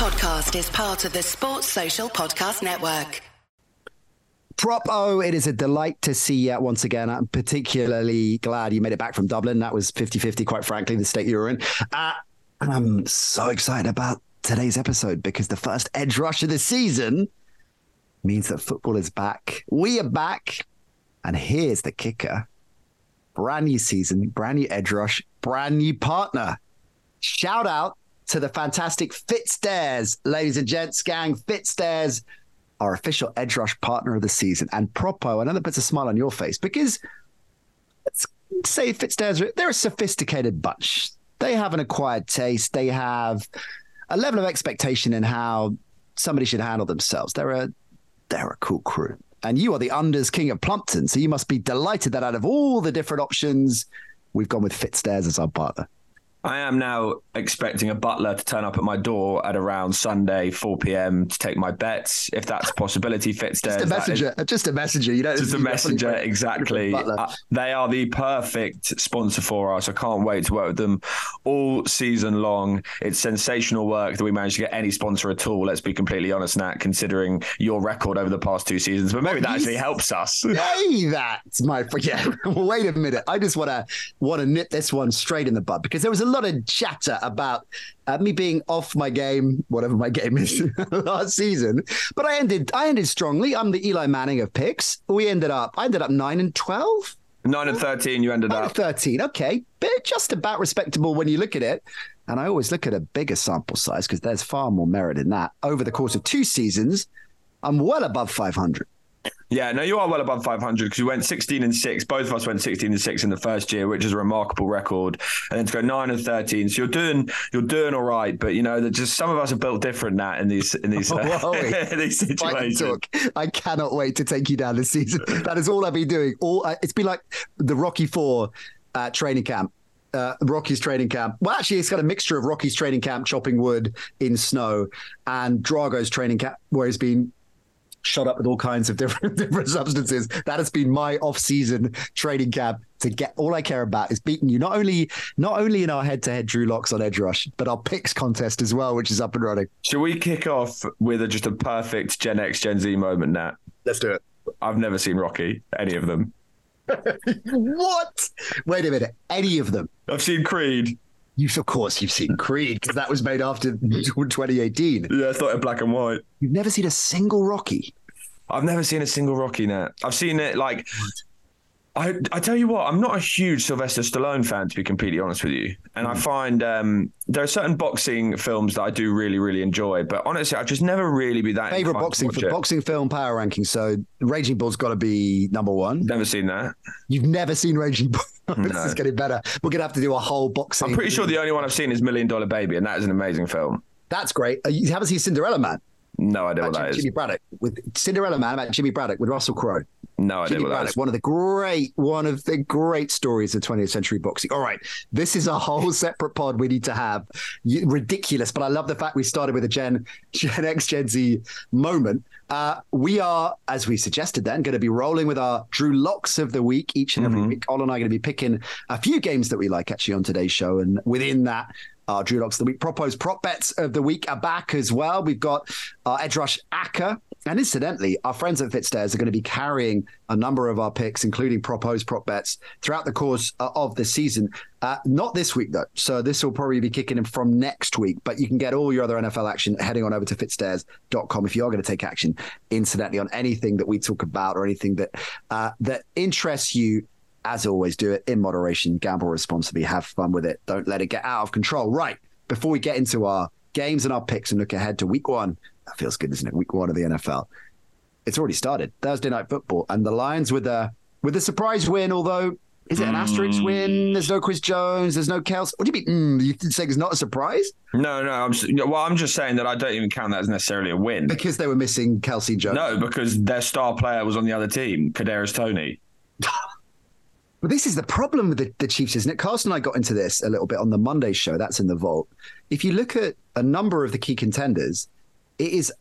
podcast is part of the Sports Social Podcast Network. Prop O, it is a delight to see you once again. I'm particularly glad you made it back from Dublin. That was 50 50, quite frankly, the state you were in. Uh, and I'm so excited about today's episode because the first edge rush of the season means that football is back. We are back. And here's the kicker brand new season, brand new edge rush, brand new partner. Shout out to the fantastic Fitzdares, ladies and gents, gang. Fitzdares, our official edge rush partner of the season. And Prop O, I know that puts a smile on your face because let's say Fitzdares, they're a sophisticated bunch. They have an acquired taste. They have a level of expectation in how somebody should handle themselves. They're a they're a cool crew. And you are the unders king of Plumpton, so you must be delighted that out of all the different options, we've gone with Fitzdares as our partner. I am now expecting a butler to turn up at my door at around Sunday, 4 p.m. to take my bets. If that's a possibility, Fitzdares. Just a messenger. Is, just a messenger. You know, just a messenger. Exactly. Uh, they are the perfect sponsor for us. I can't wait to work with them all season long. It's sensational work that we managed to get any sponsor at all. Let's be completely honest, Nat, considering your record over the past two seasons. But maybe that actually helps us. Hey, that's my yeah. wait a minute. I just want to want to nip this one straight in the bud because there was a lot of chatter about uh, me being off my game, whatever my game is, last season. But I ended, I ended strongly. I'm the Eli Manning of picks. We ended up, I ended up nine and twelve. Nine and thirteen, you ended nine up. Thirteen, okay, but just about respectable when you look at it. And I always look at a bigger sample size because there's far more merit in that. Over the course of two seasons, I'm well above 500. Yeah, no, you are well above 500 because you went 16 and 6. Both of us went 16 and 6 in the first year, which is a remarkable record. And then to go 9 and 13. So you're doing you're doing all right, but you know, just some of us are built different now in these in these, uh, in these situations. I cannot wait to take you down this season. That is all I've been doing. All uh, it's been like the Rocky 4 uh, training camp uh, Rocky's training camp. Well, actually, it's got a mixture of Rocky's training camp, chopping wood in snow, and Drago's training camp, where he's been shot up with all kinds of different different substances. That has been my off-season training camp to get all I care about is beating you not only not only in our head-to-head Drew locks on Edge Rush, but our picks contest as well, which is up and running. Should we kick off with a, just a perfect Gen X Gen Z moment, Nat? Let's do it. I've never seen Rocky, any of them. what? Wait a minute. Any of them? I've seen Creed. You, of course, you've seen Creed because that was made after 2018. Yeah, it's not in black and white. You've never seen a single Rocky. I've never seen a single Rocky Nat. I've seen it like. I, I tell you what, I'm not a huge Sylvester Stallone fan, to be completely honest with you. And mm. I find um, there are certain boxing films that I do really, really enjoy. But honestly, I've just never really be that. Favorite boxing for boxing film power ranking. So Raging Bull's got to be number one. Never seen that. You've never seen Raging Bull. this no. is getting better. We're gonna have to do a whole boxing. I'm pretty sure the only one I've seen is Million Dollar Baby, and that is an amazing film. That's great. Uh, you haven't seen Cinderella Man? No idea what that Jimmy is. Braddock with Cinderella Man about Jimmy Braddock with Russell Crowe. No idea Jimmy what Braddock, that is. One of the great, one of the great stories of 20th century boxing. All right, this is a whole separate pod we need to have. Ridiculous, but I love the fact we started with a Gen Gen X Gen Z moment. Uh, we are, as we suggested, then going to be rolling with our Drew locks of the week each and every mm-hmm. week. Colin and I are going to be picking a few games that we like actually on today's show, and within that, our Drew Locks of the Week. Prop O's prop bets of the week are back as well. We've got our Edge Rush Acca. And incidentally, our friends at Fitzdares are going to be carrying a number of our picks, including Prop O's prop bets, throughout the course uh, of the season. Uh, not this week, though. So this will probably be kicking in from next week. But you can get all your other NFL action heading on over to fitzdares.com if you are going to take action, incidentally, on anything that we talk about or anything that uh, that interests you as always, do it in moderation, gamble responsibly, have fun with it. Don't let it get out of control. Right. Before we get into our games and our picks and look ahead to week one, that feels good, isn't it? Week one of the NFL. It's already started. Thursday night football. And the Lions with a with a surprise win, although is it an asterisk win? There's no Chris Jones. There's no Kels. What do you mean? Mm, you saying it's not a surprise? No, no. I'm just, well. I'm just saying that I don't even count that as necessarily a win because they were missing Kelce Jones. No, because their star player was on the other team, Kadarius Toney. But this is the problem with the, the, Chiefs, isn't it? Carson and I got into this a little bit on the Monday show. That's in the vault. If you look at a number of the key contenders, it is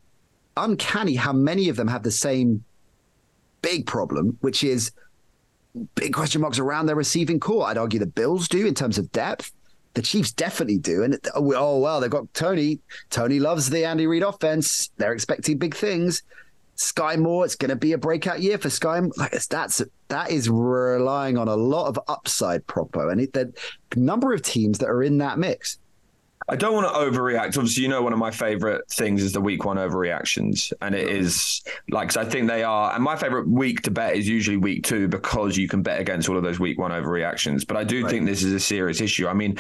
uncanny how many of them have the same big problem, which is big question marks around their receiving corps. I'd argue the Bills do in terms of depth. the Chiefs definitely do. And oh, oh well, they've got Toney. Toney loves the Andy Reid offense. They're expecting big things. Skyy Moore, it's going to be a breakout year for Skyy. Like that's that is relying on a lot of upside, Prop O, and it, the number of teams that are in that mix. I don't want to overreact. Obviously, you know, one of my favorite things is the week one overreactions. And it is like, I think they are. And my favorite week to bet is usually week two because you can bet against all of those week one overreactions. But I do right. think this is a serious issue. I mean,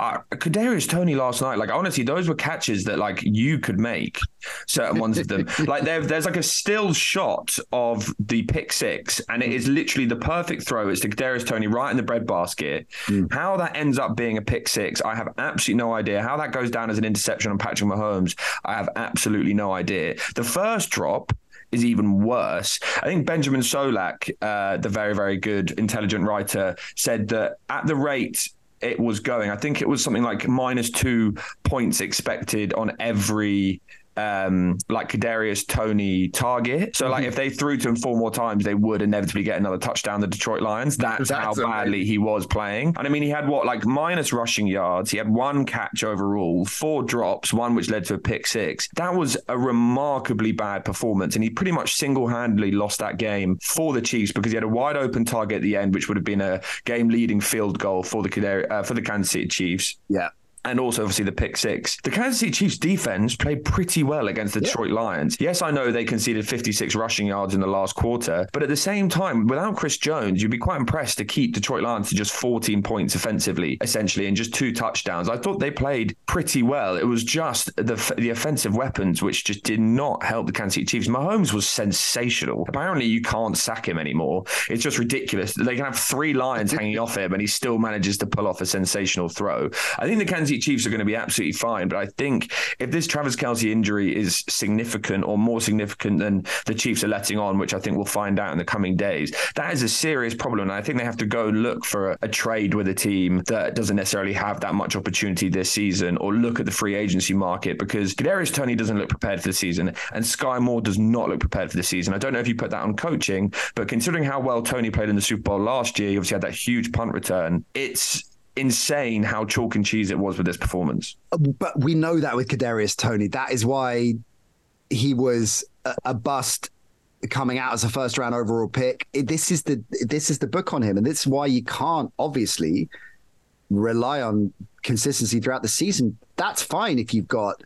uh, Kadarius Toney last night, like honestly, those were catches that like you could make certain ones of them. like there's like a still shot of the pick six, and it is literally the perfect throw. It's to Kadarius Toney right in the breadbasket. Mm. How that ends up being a pick six, I have absolutely no idea. How that goes down as an interception on Patrick Mahomes, I have absolutely no idea. The first drop is even worse. I think Benjamin Solak, uh, the very, very good, intelligent writer, said that at the rate it was going. I think it was something like minus two points expected on every um, like Kadarius Toney target. So like mm-hmm. if they threw to him four more times, they would inevitably get another touchdown. The Detroit Lions. That's, That's how badly he was playing. And I mean, he had what like minus rushing yards. He had one catch overall, four drops, one which led to a pick six. That was a remarkably bad performance, and he pretty much single handedly lost that game for the Chiefs because he had a wide open target at the end, which would have been a game leading field goal for the uh, for the Kansas City Chiefs. Yeah and also obviously the pick six. The Kansas City Chiefs defense played pretty well against the yeah. Detroit Lions. Yes, I know they conceded 56 rushing yards in the last quarter, but at the same time, without Chris Jones, you'd be quite impressed to keep Detroit Lions to just 14 points offensively, essentially, and just two touchdowns. I thought they played pretty well. It was just the the offensive weapons which just did not help the Kansas City Chiefs. Mahomes was sensational. Apparently, you can't sack him anymore. It's just ridiculous. They can have three lions hanging off him, and he still manages to pull off a sensational throw. I think the Kansas City Chiefs are going to be absolutely fine. But I think if this Travis Kelce injury is significant or more significant than the Chiefs are letting on, which I think we'll find out in the coming days, that is a serious problem. And I think they have to go look for a, a trade with a team that doesn't necessarily have that much opportunity this season or look at the free agency market because Kadarius Toney doesn't look prepared for the season and Skyy Moore does not look prepared for the season. I don't know if you put that on coaching, but considering how well Toney played in the Super Bowl last year, he obviously had that huge punt return. It's insane how chalk and cheese it was with this performance. But we know that with Kadarius Toney. That is why he was a, a bust coming out as a first round overall pick. This is the this is the book on him, and this is why you can't obviously rely on consistency throughout the season. That's fine if you've got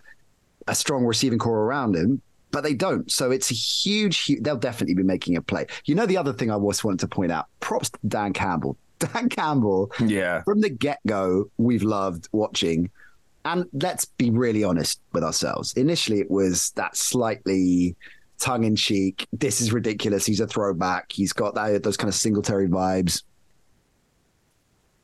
a strong receiving corps around him, but they don't. So it's a huge, huge. They'll definitely be making a play. You know, the other thing I was wanted to point out: props to Dan Campbell. Dan Campbell, yeah, from the get go, we've loved watching. And let's be really honest with ourselves. Initially, it was that slightly tongue in cheek. This is ridiculous. He's a throwback. He's got that, those kind of Singletary vibes.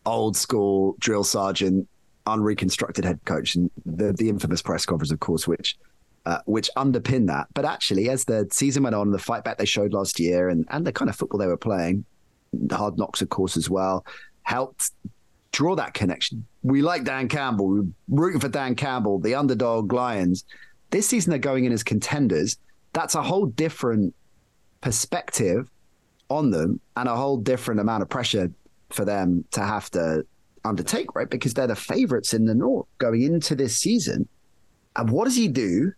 Old school drill sergeant, unreconstructed head coach, and the the infamous press conference, of course, which uh, which underpin that. But actually, as the season went on, the fight back they showed last year, and and the kind of football they were playing, Hard Knocks, of course, as well, helped draw that connection. We like Dan Campbell. We're rooting for Dan Campbell, the underdog Lions. This season, they're going in as contenders. That's a whole different perspective on them and a whole different amount of pressure for them to have to undertake, right? Because they're the favorites in the North going into this season. And what does he do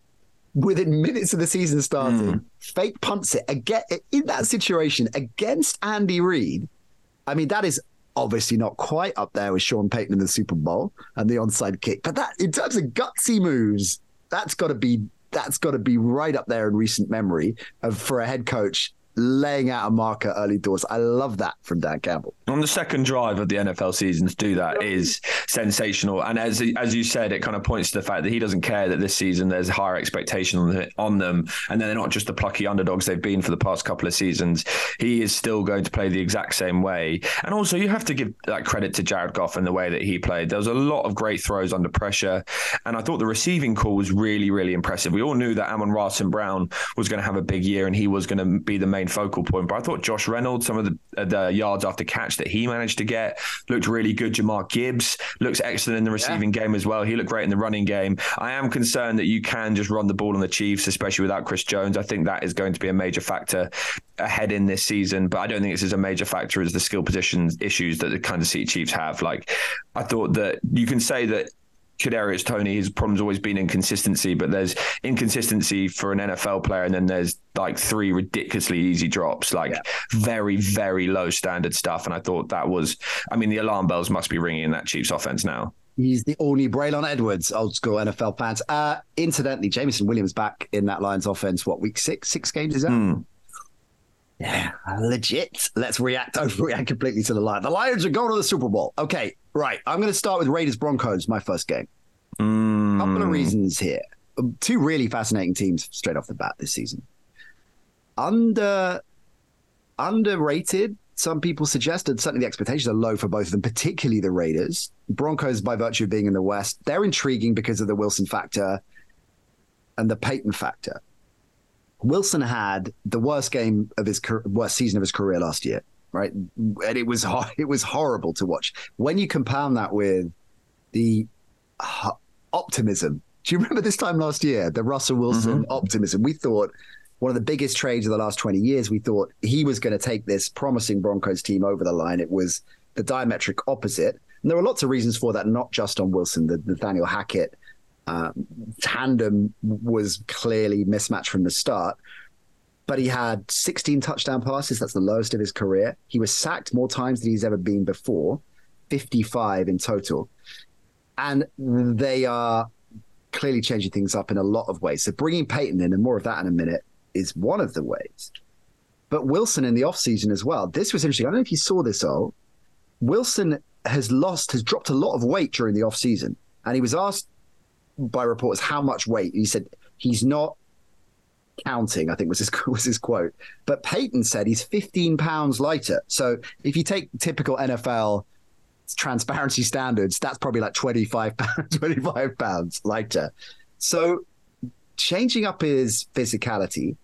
within minutes of the season starting, mm. fake punts it again in that situation against Andy Reid. I mean, that is obviously not quite up there with Sean Payton in the Super Bowl and the onside kick, but that in terms of gutsy moves, that's got to be that's got to be right up there in recent memory of for a head coach laying out a marker early doors. I love that from Dan Campbell. On the second drive of the NFL season to do that is sensational. And as as you said, it kind of points to the fact that he doesn't care that this season there's higher expectation on, them, and they're not just the plucky underdogs they've been for the past couple of seasons. He is still going to play the exact same way. And also, you have to give that credit to Jared Goff and the way that he played. There was a lot of great throws under pressure, and I thought the receiving call was really, really impressive. We all knew that Amon-Ra St. Brown was going to have a big year, and he was going to be the main main focal point. But I thought Josh Reynolds, some of the, uh, the yards after catch that he managed to get, looked really good. Jahmyr Gibbs looks excellent in the receiving yeah. game as well. He looked great in the running game. I am concerned that you can just run the ball on the Chiefs, especially without Chris Jones. I think that is going to be a major factor ahead in this season, but I don't think it's as a major factor as the skill position issues that the Kansas City Chiefs have. Like, I thought that you can say that Kadarius Toney, his problem's always been inconsistency, but there's inconsistency for an NFL player, and then there's like three ridiculously easy drops, like yeah. very, very low standard stuff. And I thought that was, I mean, the alarm bells must be ringing in that Chiefs offense now. He's the only Braylon Edwards, old school NFL fans. Uh, incidentally, Jameson Williams back in that Lions offense. What week six? Six games is that? Mm. Yeah, legit. Let's react overreact completely to the Lions. The Lions are going to the Super Bowl. Okay, right. I'm going to start with Raiders Broncos, my first game. Mm. Couple of reasons here. Two really fascinating teams straight off the bat this season. Under underrated, some people suggested. Certainly, the expectations are low for both of them, particularly the Raiders. Broncos, by virtue of being in the West, they're intriguing because of the Wilson factor and the Payton factor. Wilson had the worst game of his worst season of his career last year, right? And it was it was horrible to watch. When you compound that with the optimism, do you remember this time last year, the Russell Wilson mm-hmm. optimism? We thought one of the biggest trades of the last 20 years. We thought he was going to take this promising Broncos team over the line. It was the diametric opposite. And there were lots of reasons for that, not just on Wilson. The Nathaniel Hackett um, tandem was clearly mismatched from the start. But he had 16 touchdown passes. That's the lowest of his career. He was sacked more times than he's ever been before, 55 in total. And they are clearly changing things up in a lot of ways. So bringing Payton in, and more of that in a minute, is one of the ways. But Wilson in the offseason as well. This was interesting. I don't know if you saw this, all. Wilson has lost, has dropped a lot of weight during the offseason. And he was asked by reporters how much weight. He said he's not counting, I think was his was his quote. But Payton said he's 15 pounds lighter. So if you take typical NFL transparency standards, that's probably like 25 pounds, 25 pounds lighter. So changing up his physicality,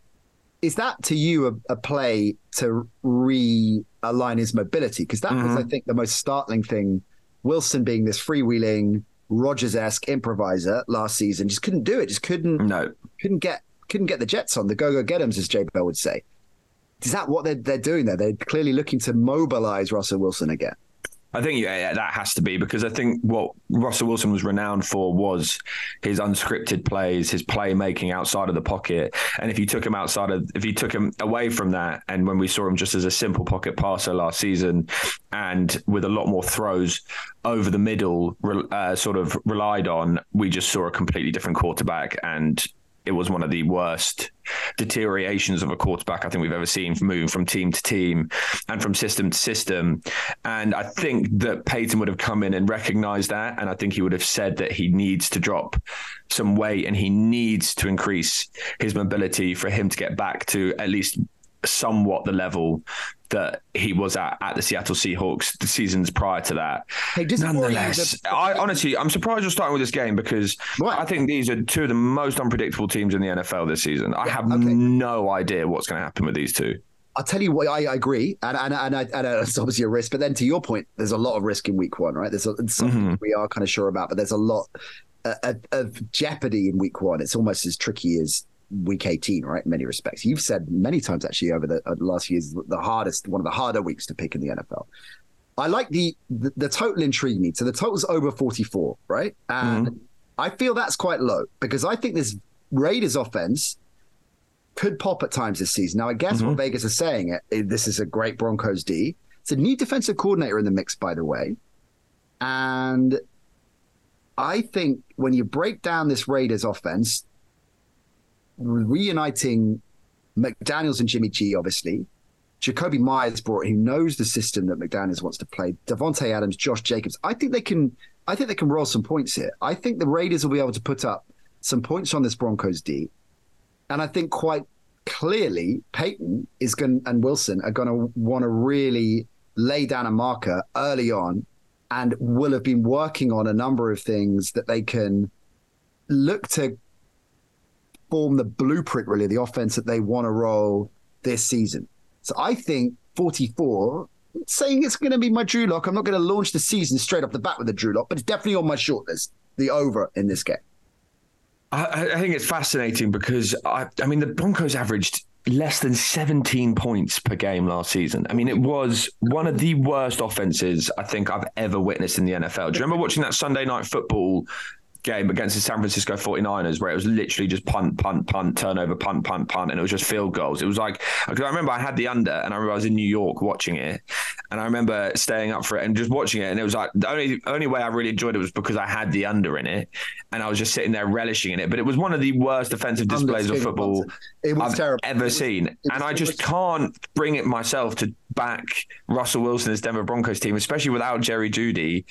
is that to you a, a play to realign his mobility? Because that mm-hmm. was, I think, the most startling thing. Wilson being this freewheeling Rodgers esque improviser last season just couldn't do it. Just couldn't. No, couldn't get couldn't get the Jets on the go go get 'ems, as Jay Bell would say. Is that what they're they're doing there? They're clearly looking to mobilize Russell Wilson again. I think yeah, that has to be because I think what Russell Wilson was renowned for was his unscripted plays, his playmaking outside of the pocket. And if you took him outside of, if you took him away from that, and when we saw him just as a simple pocket passer last season, and with a lot more throws over the middle, uh, sort of relied on, we just saw a completely different quarterback. And it was one of the worst deteriorations of a quarterback I think we've ever seen moving from team to team and from system to system. And I think that Payton would have come in and recognized that. And I think he would have said that he needs to drop some weight and he needs to increase his mobility for him to get back to at least somewhat the level that he was at at the Seattle Seahawks the seasons prior to that. Hey, Nonetheless, I honestly I'm surprised you're starting with this game because I think these are two of the most unpredictable teams in the NFL this season. I have okay. no idea what's going to happen with these two. I'll tell you what, I, I agree, and and and, I, and it's obviously a risk. But then, to your point, there's a lot of risk in week one, right? There's a, something mm-hmm. we are kind of sure about, but there's a lot of, of jeopardy in week one. It's almost as tricky as week 18, right? In many respects. You've said many times actually over the, uh, last few years, the hardest, one of the harder weeks to pick in the NFL. I like the, the, the total intrigue me. So the total's over 44, right? And mm-hmm. I feel that's quite low because I think this Raiders offense could pop at times this season. Now, I guess mm-hmm. what Vegas is saying, it, it, this is a great Broncos D. It's a new defensive coordinator in the mix, by the way. And I think when you break down this Raiders offense, reuniting McDaniels and Jimmy G, obviously. Jakobi Meyers brought, who knows the system that McDaniels wants to play. Davante Adams, Josh Jacobs. I think they can. I think they can roll some points here. I think the Raiders will be able to put up some points on this Broncos D, and I think quite clearly Payton is going and Wilson are going to want to really lay down a marker early on, and will have been working on a number of things that they can look to form the blueprint, really, the offense that they want to roll this season. So I think 44, saying it's going to be my Drew lock. I'm not going to launch the season straight off the bat with a Drew lock, but it's definitely on my shortlist, the over in this game. I, I think it's fascinating because I, I mean the Broncos averaged less than 17 points per game last season. I mean, it was one of the worst offenses I think I've ever witnessed in the NFL. Do you remember watching that Sunday night football game against the San Francisco 49ers where it was literally just punt, punt, punt, turnover, punt, punt, punt, and it was just field goals. It was like, because I remember I had the under and I remember I was in New York watching it and I remember staying up for it and just watching it. And it was like, the only, only way I really enjoyed it was because I had the under in it and I was just sitting there relishing in it. But it was one of the worst defensive displays of football I've terrible. ever was, seen. and I just can't bring it myself to back Russell Wilson's Denver Broncos team, especially without Jerry Jeudy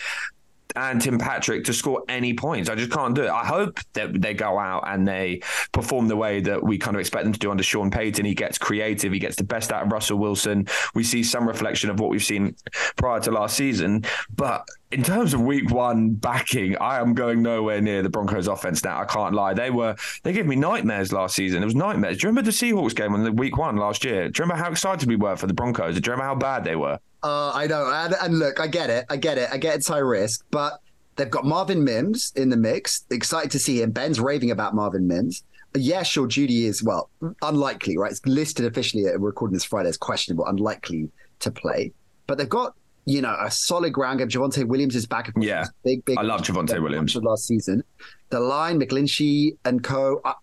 and Tim Patrick to score any points. I just can't do it. I hope that they go out and they perform the way that we kind of expect them to do under Sean Payton. He gets creative, he gets the best out of Russell Wilson. We see some reflection of what we've seen prior to last season. But in terms of week one backing, I am going nowhere near the Broncos offense now. I can't lie. They were they gave me nightmares last season. It was nightmares. Do you remember the Seahawks game on the week one last year? Do you remember how excited we were for the Broncos? Do you remember how bad they were? Uh, I know, and, and, look, I get it, I get it, I get it's high risk, but they've got Marvin Mims in the mix. Excited to see him. Ben's raving about Marvin Mims. Yes, sure, Jeudy is well unlikely, right? It's listed officially. We're recording this Friday as questionable, unlikely to play. But they've got you know a solid ground game. Javonte Williams is back. Yeah, big, big. I love Javonte Williams. Last season, the line McGlinchey and co. Uh,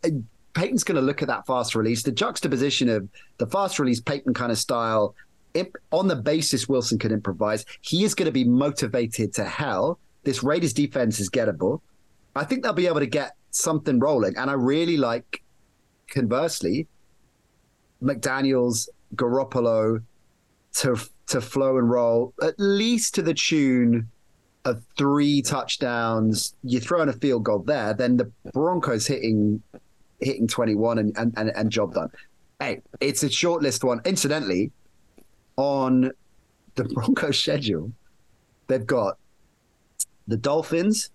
Payton's going to look at that fast release. The juxtaposition of the fast release Payton kind of style on the basis Wilson can improvise, he is going to be motivated to hell. This Raiders defense is gettable. I think they'll be able to get something rolling. And I really like, conversely, McDaniels, Garoppolo to to flow and roll at least to the tune of three touchdowns. You throw in a field goal there, then the Broncos hitting hitting 21 and, and, and, and job done. Hey, it's a short list one. Incidentally, on the Broncos schedule, they've got the Dolphins,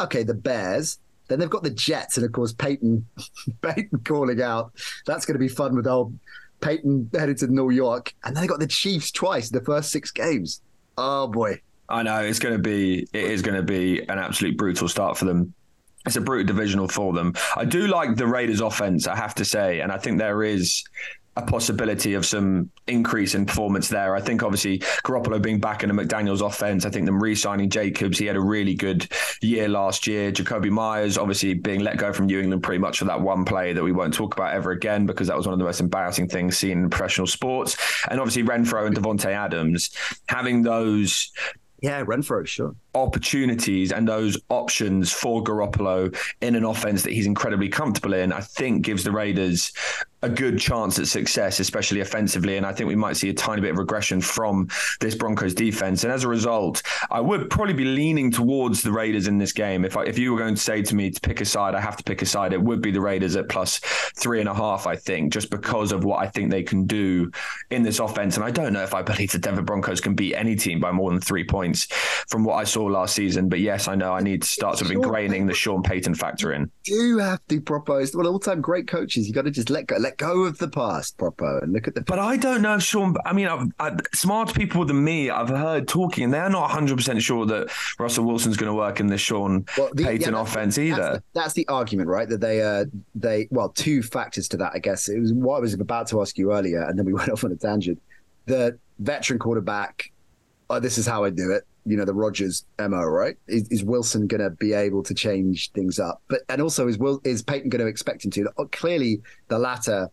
okay, the Bears, then they've got the Jets, and of course Payton, Payton calling out. That's going to be fun with old Payton headed to New York, and then they got the Chiefs twice the first six games. Oh boy! I know it's going to be. It is going to be an absolute brutal start for them. It's a brutal divisional for them. I do like the Raiders' offense, I have to say, and I think there is a possibility of some increase in performance there. I think obviously Garoppolo being back in the McDaniels offense, I think them re-signing Jacobs, he had a really good year last year. Jakobi Meyers obviously being let go from New England pretty much for that one play that we won't talk about ever again because that was one of the most embarrassing things seen in professional sports. And obviously Renfrow and Davante Adams having those yeah, Renfrow, sure. Opportunities and those options for Garoppolo in an offense that he's incredibly comfortable in, I think gives the Raiders a good chance at success, especially offensively. And I think we might see a tiny bit of regression from this Broncos defense. And as a result, I would probably be leaning towards the Raiders in this game. If I, if you were going to say to me to pick a side, I have to pick a side. It would be the Raiders at plus three and a half, I think, just because of what I think they can do in this offense. And I don't know if I believe the Denver Broncos can beat any team by more than three points from what I saw last season. But yes, I know I need to start sort of ingraining the Sean Payton factor in. You have to propose. Well, all-time great coaches. You got to just let go. Let let go of the past, proper, and look at the. But I don't know if Sean. I mean, I've, I, smart people than me, I've heard talking, and they're not 100 percent sure that Russell Wilson's going to work in this Sean well, the, Payton yeah, offense either. That's the, that's the, argument, right? That they, uh, they, well, two factors to that, I guess. It was what I was about to ask you earlier, and then we went off on a tangent. The veteran quarterback. Oh, this is how I do it you know the Rodgers mo, right? Is, is Wilson going to be able to change things up? But and also is Will is Payton going to expect him to? Oh, clearly, the latter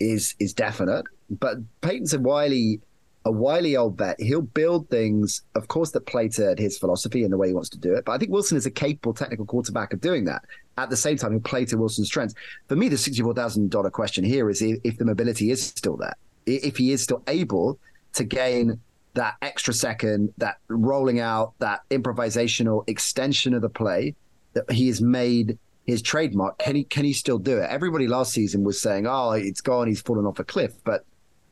is is definite. But Payton's a wily a wily old vet. He'll build things, of course, that play to his philosophy and the way he wants to do it. But I think Wilson is a capable technical quarterback of doing that. At the same time, he'll play to Wilson's strengths. For me, the sixty-four thousand dollar question here is if, if the mobility is still there, if he is still able to gain that extra second, that rolling out, that improvisational extension of the play that he has made his trademark. Can he can he still do it? Everybody last season was saying, "Oh, it's gone. He's fallen off a cliff." But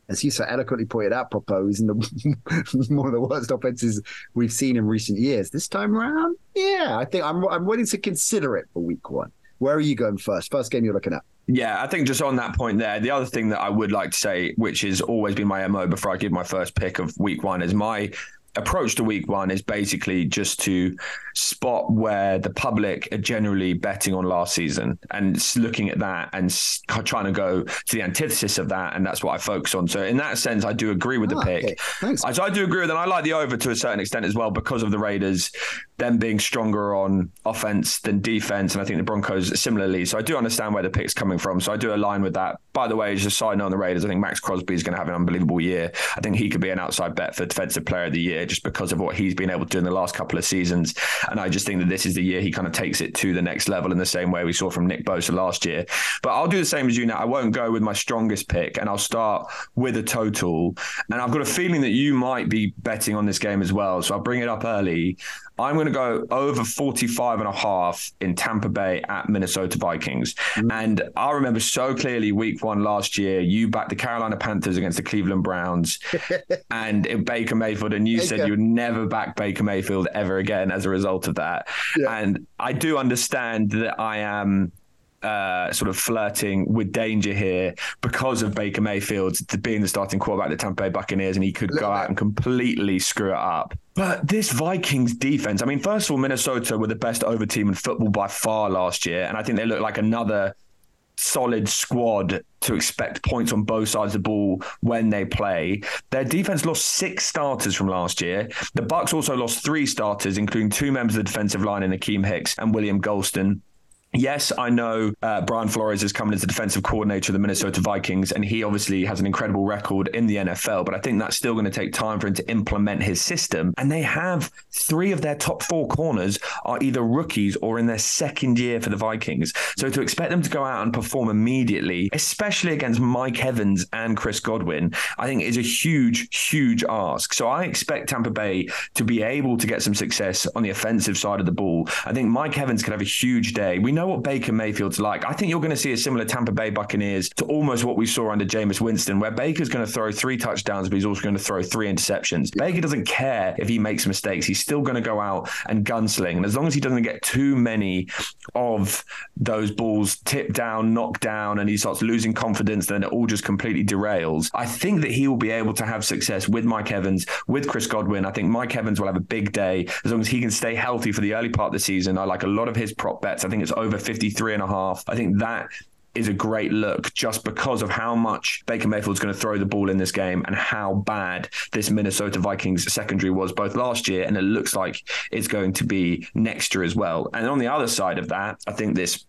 as you so eloquently pointed out, Prop O, he's in the one of the worst offenses we've seen in recent years. This time around, yeah, I think I'm I'm willing to consider it for week one. Where are you going first? First game you're looking at? Yeah, I think just on that point there, the other thing that I would like to say, which has always been my MO before I give my first pick of week one, is my approach to week one is basically just to spot where the public are generally betting on last season and looking at that and trying to go to the antithesis of that. And that's what I focus on. So, in that sense, I do agree with the ah, pick. Okay. Thanks. So, I do agree with that. I like the over to a certain extent as well because of the Raiders, them being stronger on offense than defense. And I think the Broncos similarly. So, I do understand where the pick's coming from. So, I do align with that. By the way, just a side note on the Raiders, I think Maxx Crosby is going to have an unbelievable year. I think he could be an outside bet for Defensive Player of the Year just because of what he's been able to do in the last couple of seasons. And I just think that this is the year he kind of takes it to the next level in the same way we saw from Nick Bosa last year. But I'll do the same as you now. I won't go with my strongest pick and I'll start with a total. And I've got a feeling that you might be betting on this game as well. So I'll bring it up early. I'm going to go over 45 and a half in Tampa Bay at Minnesota Vikings. Mm-hmm. And I remember so clearly week one last year, you backed the Carolina Panthers against the Cleveland Browns and Baker Mayfield, and you Baker. said you would never back Baker Mayfield ever again as a result of that. Yeah. And I do understand that I am uh, sort of flirting with danger here because of Baker Mayfield being the starting quarterback of the Tampa Bay Buccaneers, and he could go out and completely screw it up. But this Vikings defense, I mean, first of all, Minnesota were the best over team in football by far last year, and I think they look like another solid squad to expect points on both sides of the ball when they play. Their defense lost six starters from last year. The Bucs also lost three starters, including two members of the defensive line in Akiem Hicks and William Gholston. Yes, I know uh, Brian Flores is coming as the defensive coordinator of the Minnesota Vikings, and he obviously has an incredible record in the NFL. But I think that's still going to take time for him to implement his system. And they have three of their top four corners are either rookies or in their second year for the Vikings. So to expect them to go out and perform immediately, especially against Mike Evans and Chris Godwin, I think is a huge, huge ask. So I expect Tampa Bay to be able to get some success on the offensive side of the ball. I think Mike Evans could have a huge day. We know know what Baker Mayfield's like. I think you're going to see a similar Tampa Bay Buccaneers to almost what we saw under Jameis Winston, where Baker's going to throw three touchdowns, but he's also going to throw three interceptions. Baker doesn't care if he makes mistakes. He's still going to go out and gunsling. And as long as he doesn't get too many of those balls tipped down, knocked down, and he starts losing confidence, then it all just completely derails. I think that he will be able to have success with Mike Evans, with Chris Godwin. I think Mike Evans will have a big day as long as he can stay healthy for the early part of the season. I like a lot of his prop bets. I think it's over over 53 and a half. I think that is a great look just because of how much Baker Mayfield's going to throw the ball in this game and how bad this Minnesota Vikings secondary was both last year and it looks like it's going to be next year as well. And on the other side of that, I think this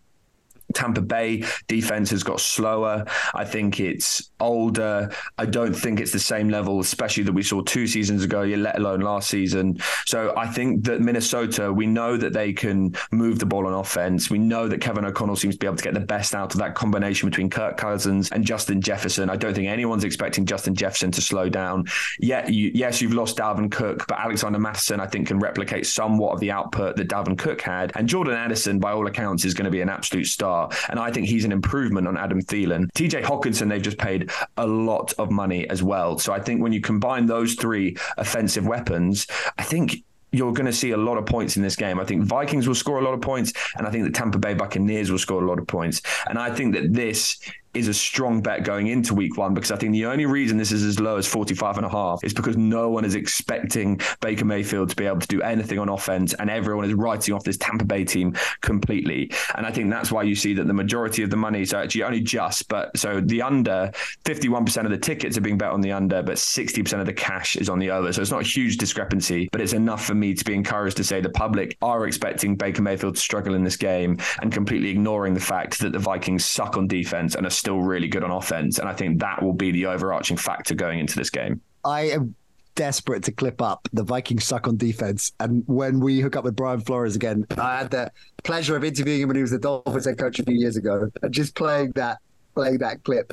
Tampa Bay defense has got slower. I think it's older. I don't think it's the same level, especially that we saw two seasons ago, let alone last season. So I think that Minnesota, we know that they can move the ball on offense. We know that Kevin O'Connell seems to be able to get the best out of that combination between Kirk Cousins and Justin Jefferson. I don't think anyone's expecting Justin Jefferson to slow down. Yet, you, yes, you've lost Dalvin Cook, but Alexander Mattison, I think, can replicate somewhat of the output that Dalvin Cook had. And Jordan Addison, by all accounts, is going to be an absolute star. And I think he's an improvement on Adam Thielen. TJ Hockenson, they've just paid a lot of money as well. So I think when you combine those three offensive weapons, I think you're going to see a lot of points in this game. I think Vikings will score a lot of points, and I think the Tampa Bay Buccaneers will score a lot of points. And I think that this is a strong bet going into week one because I think the only reason this is as low as 45 and a half is because no one is expecting Baker Mayfield to be able to do anything on offense and everyone is writing off this Tampa Bay team completely. And I think that's why you see that the majority of the money, so actually only just, but so the under, 51% of the tickets are being bet on the under, but 60% of the cash is on the over. So it's not a huge discrepancy, but it's enough for me to be encouraged to say the public are expecting Baker Mayfield to struggle in this game and completely ignoring the fact that the Vikings suck on defense and are still really good on offense. And I think that will be the overarching factor going into this game. I am desperate to clip up the Vikings suck on defense. And when we hook up with Brian Flores again, I had the pleasure of interviewing him when he was the Dolphins head coach a few years ago, and just playing that playing that clip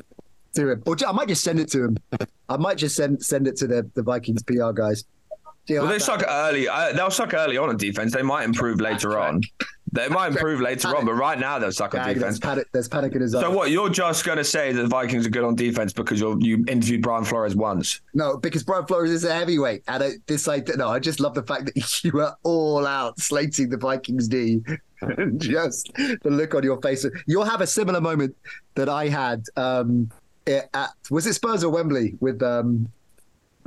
to him. Or I might just send it to him. I might just send send it to the, the Vikings PR guys. Well, they suck early. Uh, they'll suck early on in defense. They might improve later on. They might improve later panic. on, but right now they'll suck on defense. There's panic, there's panic in his So what? You're just going to say that the Vikings are good on defense because you you interviewed Brian Flores once? No, because Brian Flores is a heavyweight, and I, this like no, I just love the fact that you are all out slating the Vikings D. and just the look on your face. You'll have a similar moment that I had um, at was it Spurs or Wembley with um,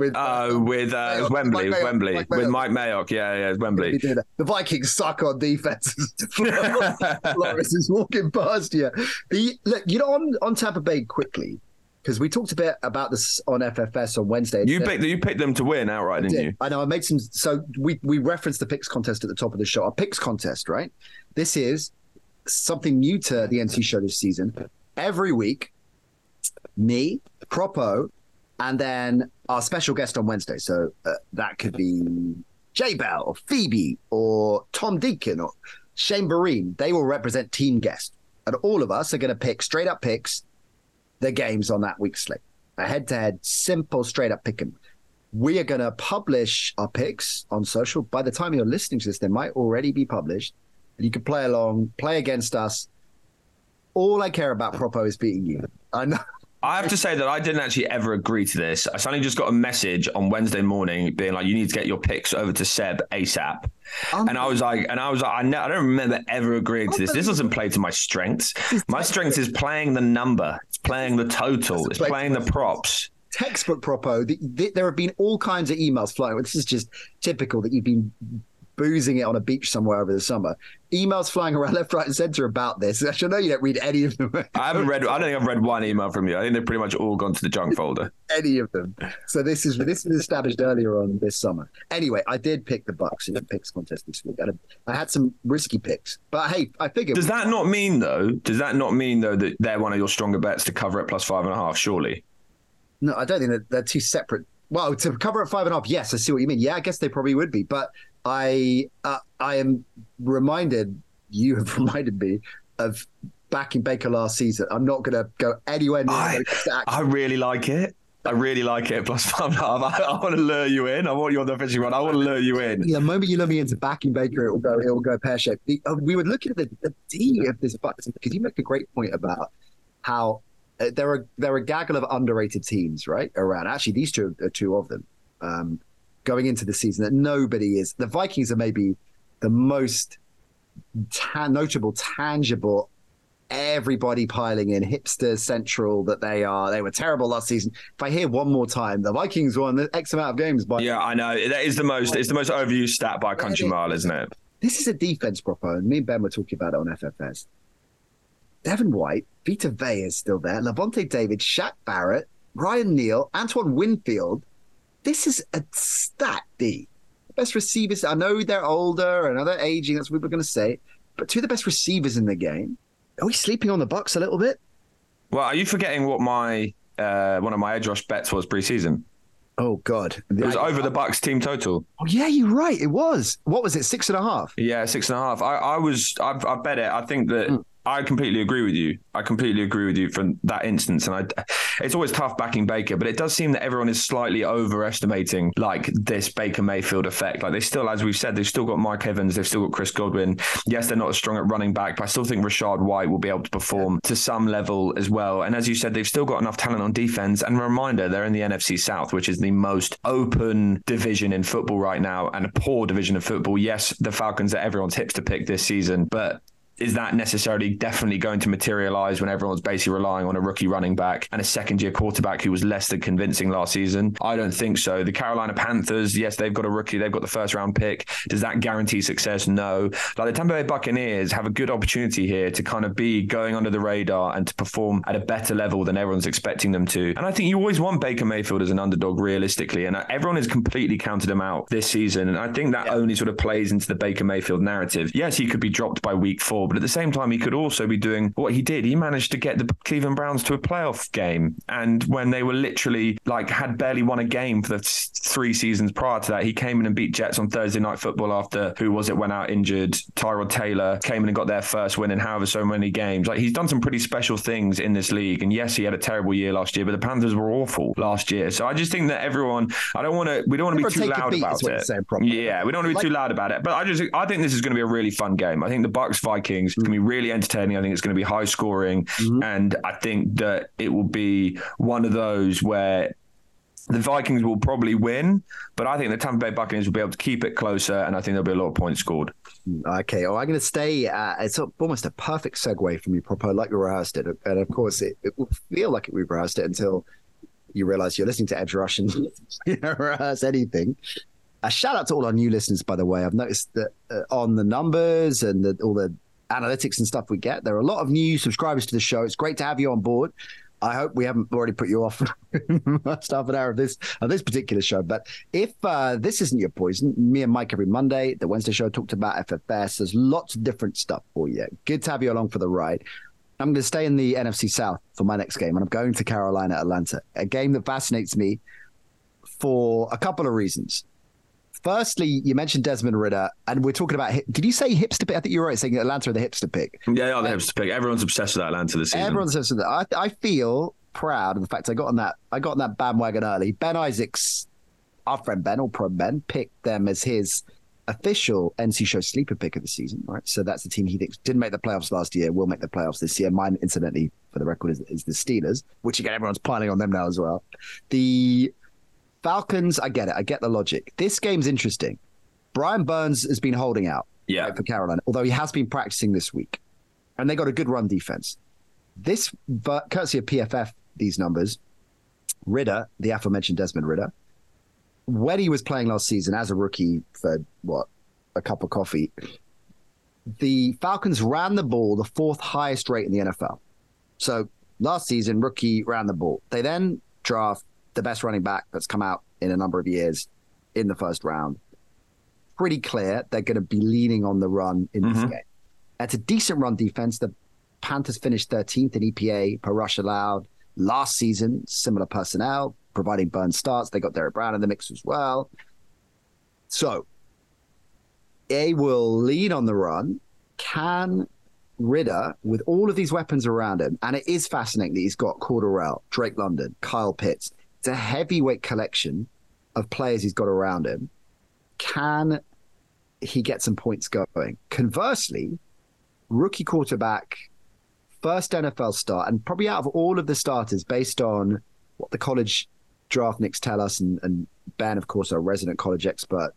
with uh, with uh, Wembley, Mike Wembley, Mike with Mike Mayock. Yeah, yeah, Wembley. The Vikings suck on defense. Flores is walking past you. The look, you know, on on Tampa Bay quickly because we talked a bit about this on FFS on Wednesday. You picked you picked them to win outright, didn't did. you? I know. I made some. So we we referenced the picks contest at the top of the show. Our picks contest, right? This is something new to the NC show this season. Every week, me, Prop O, and then our special guest on Wednesday. So uh, that could be Jay Bell or Phoebe or Tom Deacon or Shane Vereen. They will represent team guests. And all of us are going to pick straight up picks the games on that week's slate. A head to head, simple, straight up pick. We are going to publish our picks on social. By the time you're listening to this, they might already be published. And You can play along, play against us. All I care about, Prop O, is beating you. I know. I have to say that I didn't actually ever agree to this. I suddenly just got a message on Wednesday morning being like, "You need to get your picks over to Seb ASAP," um, and I was like, and I was like, I, ne- I don't remember ever agreeing to this. This doesn't play to my strengths. My strength is playing the number, it's playing the total, it's playing the props textbook Prop O. The, the, there have been all kinds of emails flying. This is just typical that you've been boozing it on a beach somewhere over the summer. Emails flying around left, right, and center about this. Actually, I know you don't read any of them. I haven't read. I don't think I've read one email from you. I think they've pretty much all gone to the junk folder. any of them. So this is this was established earlier on this summer. Anyway, I did pick the Bucs in the picks contest this week. I had some risky picks, but hey, I figured. Does that not mean though? Does that not mean though that they're one of your stronger bets to cover at plus five and a half? Surely. No, I don't think they're, they're two separate well, to cover at five and a half, yes, I see what you mean. Yeah, I guess they probably would be, but I uh, I am reminded, you have reminded me of back in Baker last season. I'm not going to go anywhere near. I, I really like it. I really like it. Plus five and a half. I, I want to lure you in. I want you on the fishing rod. I want to lure you in. The moment you lure me into backing Baker, it will go. It will go pear shaped. Uh, we were looking at the, the D of this because you make a great point about how uh, there are there are a gaggle of underrated teams right around. Actually, these two are two of them. Um, going into the season that nobody is. The Vikings are maybe the most ta- notable, tangible. Everybody piling in, hipster central that they are. They were terrible last season. If I hear one more time, the Vikings won the X amount of games by. Yeah, I know. That is the most. It's the most overused stat by country mile, isn't it? This is a defense proper, and me and Ben were talking about it on FFS. Devin White, Vita Vea is still there, Lavonte David, Shaq Barrett, Ryan Neal, Antoine Winfield, this is a stat D. Best receivers. I know they're older and they're aging. That's what we're going to say. But two of the best receivers in the game. Are we sleeping on the Bucs a little bit? Well, are you forgetting what my uh, one of my edge rush bets was preseason? Oh God! It was over the Bucs team total. Oh yeah, you're right. It was. What was it? Six and a half. Yeah, six and a half. I, I was. I, I bet it. I think that mm. I completely agree with you. I completely agree with you from that instance. And I, it's always tough backing Baker, but it does seem that everyone is slightly overestimating like this Baker Mayfield effect. Like they still, as we've said, they've still got Mike Evans, they've still got Chris Godwin. Yes, they're not as strong at running back, but I still think Rachaad White will be able to perform to some level as well. And as you said, they've still got enough talent on defense. And reminder, they're in the NFC South, which is the most open division in football right now and a poor division of football. Yes, the Falcons are everyone's hips to pick this season, but is that necessarily definitely going to materialize when everyone's basically relying on a rookie running back and a second year quarterback who was less than convincing last season? I don't think so. The Carolina Panthers, yes, they've got a rookie, they've got the first round pick. Does that guarantee success? No. Like the Tampa Bay Buccaneers have a good opportunity here to kind of be going under the radar and to perform at a better level than everyone's expecting them to. And I think you always want Baker Mayfield as an underdog realistically. And everyone has completely counted him out this season. And I think that yeah. only sort of plays into the Baker Mayfield narrative. Yes, he could be dropped by week four but at the same time, he could also be doing what he did. He managed to get the Cleveland Browns to a playoff game. And when they were literally like had barely won a game for the three seasons prior to that, he came in and beat Jets on Thursday Night Football after who was it went out injured? Tyrod Taylor came in and got their first win in however so many games. Like he's done some pretty special things in this league. And yes, he had a terrible year last year, but the Panthers were awful last year. So I just think that everyone, I don't want to, we don't want to be too loud about it. Yeah, we don't want to be like, too loud about it. But I just, I think this is going to be a really fun game. I think the Bucs Vikings Vikings. It's going to be really entertaining. I think it's going to be high scoring. Mm-hmm. And I think that it will be one of those where the Vikings will probably win, but I think the Tampa Bay Buccaneers will be able to keep it closer, and I think there'll be a lot of points scored. Okay, well, I'm going to stay. Uh, it's almost a perfect segue from you, proper like we rehearsed it, and of course, it, it will feel like it, we rehearsed it until you realize you're listening to Edge Rush and you don't rehearse anything. A shout out to all our new listeners, by the way. I've noticed that uh, on the numbers and the, all the analytics and stuff we get, there are a lot of new subscribers to the show. It's great to have you on board. I hope we haven't already put you off first half an hour of this of this particular show. But if uh, this isn't your poison, me and Mike every Monday, the Wednesday show talked about FFS. There's lots of different stuff for you. Good to have you along for the ride. I'm going to stay in the NFC South for my next game, and I'm going to Carolina Atlanta, a game that fascinates me for a couple of reasons. Firstly, you mentioned Desmond Ridder, and we're talking about. Did you say hipster pick? I think you're right saying Atlanta are the hipster pick. Yeah, yeah, the hipster pick. Everyone's obsessed with Atlanta this season. Everyone's obsessed with that. I, I feel proud of the fact I got on that. I got on that bandwagon early. Ben Isaacs, our friend Ben or Pro Ben, picked them as his official NC Show sleeper pick of the season. Right, so that's the team he thinks didn't make the playoffs last year. Will make the playoffs this year. Mine, incidentally, for the record, is, is the Steelers, which again everyone's piling on them now as well. The Falcons, I get it. I get the logic. This game's interesting. Brian Burns has been holding out yeah. right, for Carolina, although he has been practicing this week. And they got a good run defense. This, but courtesy of PFF, these numbers, Ridder, the aforementioned Desmond Ridder, when he was playing last season as a rookie for what, a cup of coffee, the Falcons ran the ball the fourth highest rate in the NFL. So last season, rookie ran the ball. They then draft the best running back that's come out in a number of years in the first round. Pretty clear they're going to be leaning on the run in mm-hmm. this game. It's a decent run defense. The Panthers finished 13th in EPA per rush allowed last season. Similar personnel, providing burn starts. They got Derrick Brown in the mix as well. So, A will lean on the run. Can Ridder, with all of these weapons around him, and it is fascinating that he's got Cordarrelle, Drake London, Kyle Pitts, it's a heavyweight collection of players he's got around him. Can he get some points going? Conversely, rookie quarterback, first NFL start, and probably out of all of the starters, based on what the college draft nicks tell us, and, and Ben, of course, our resident college expert,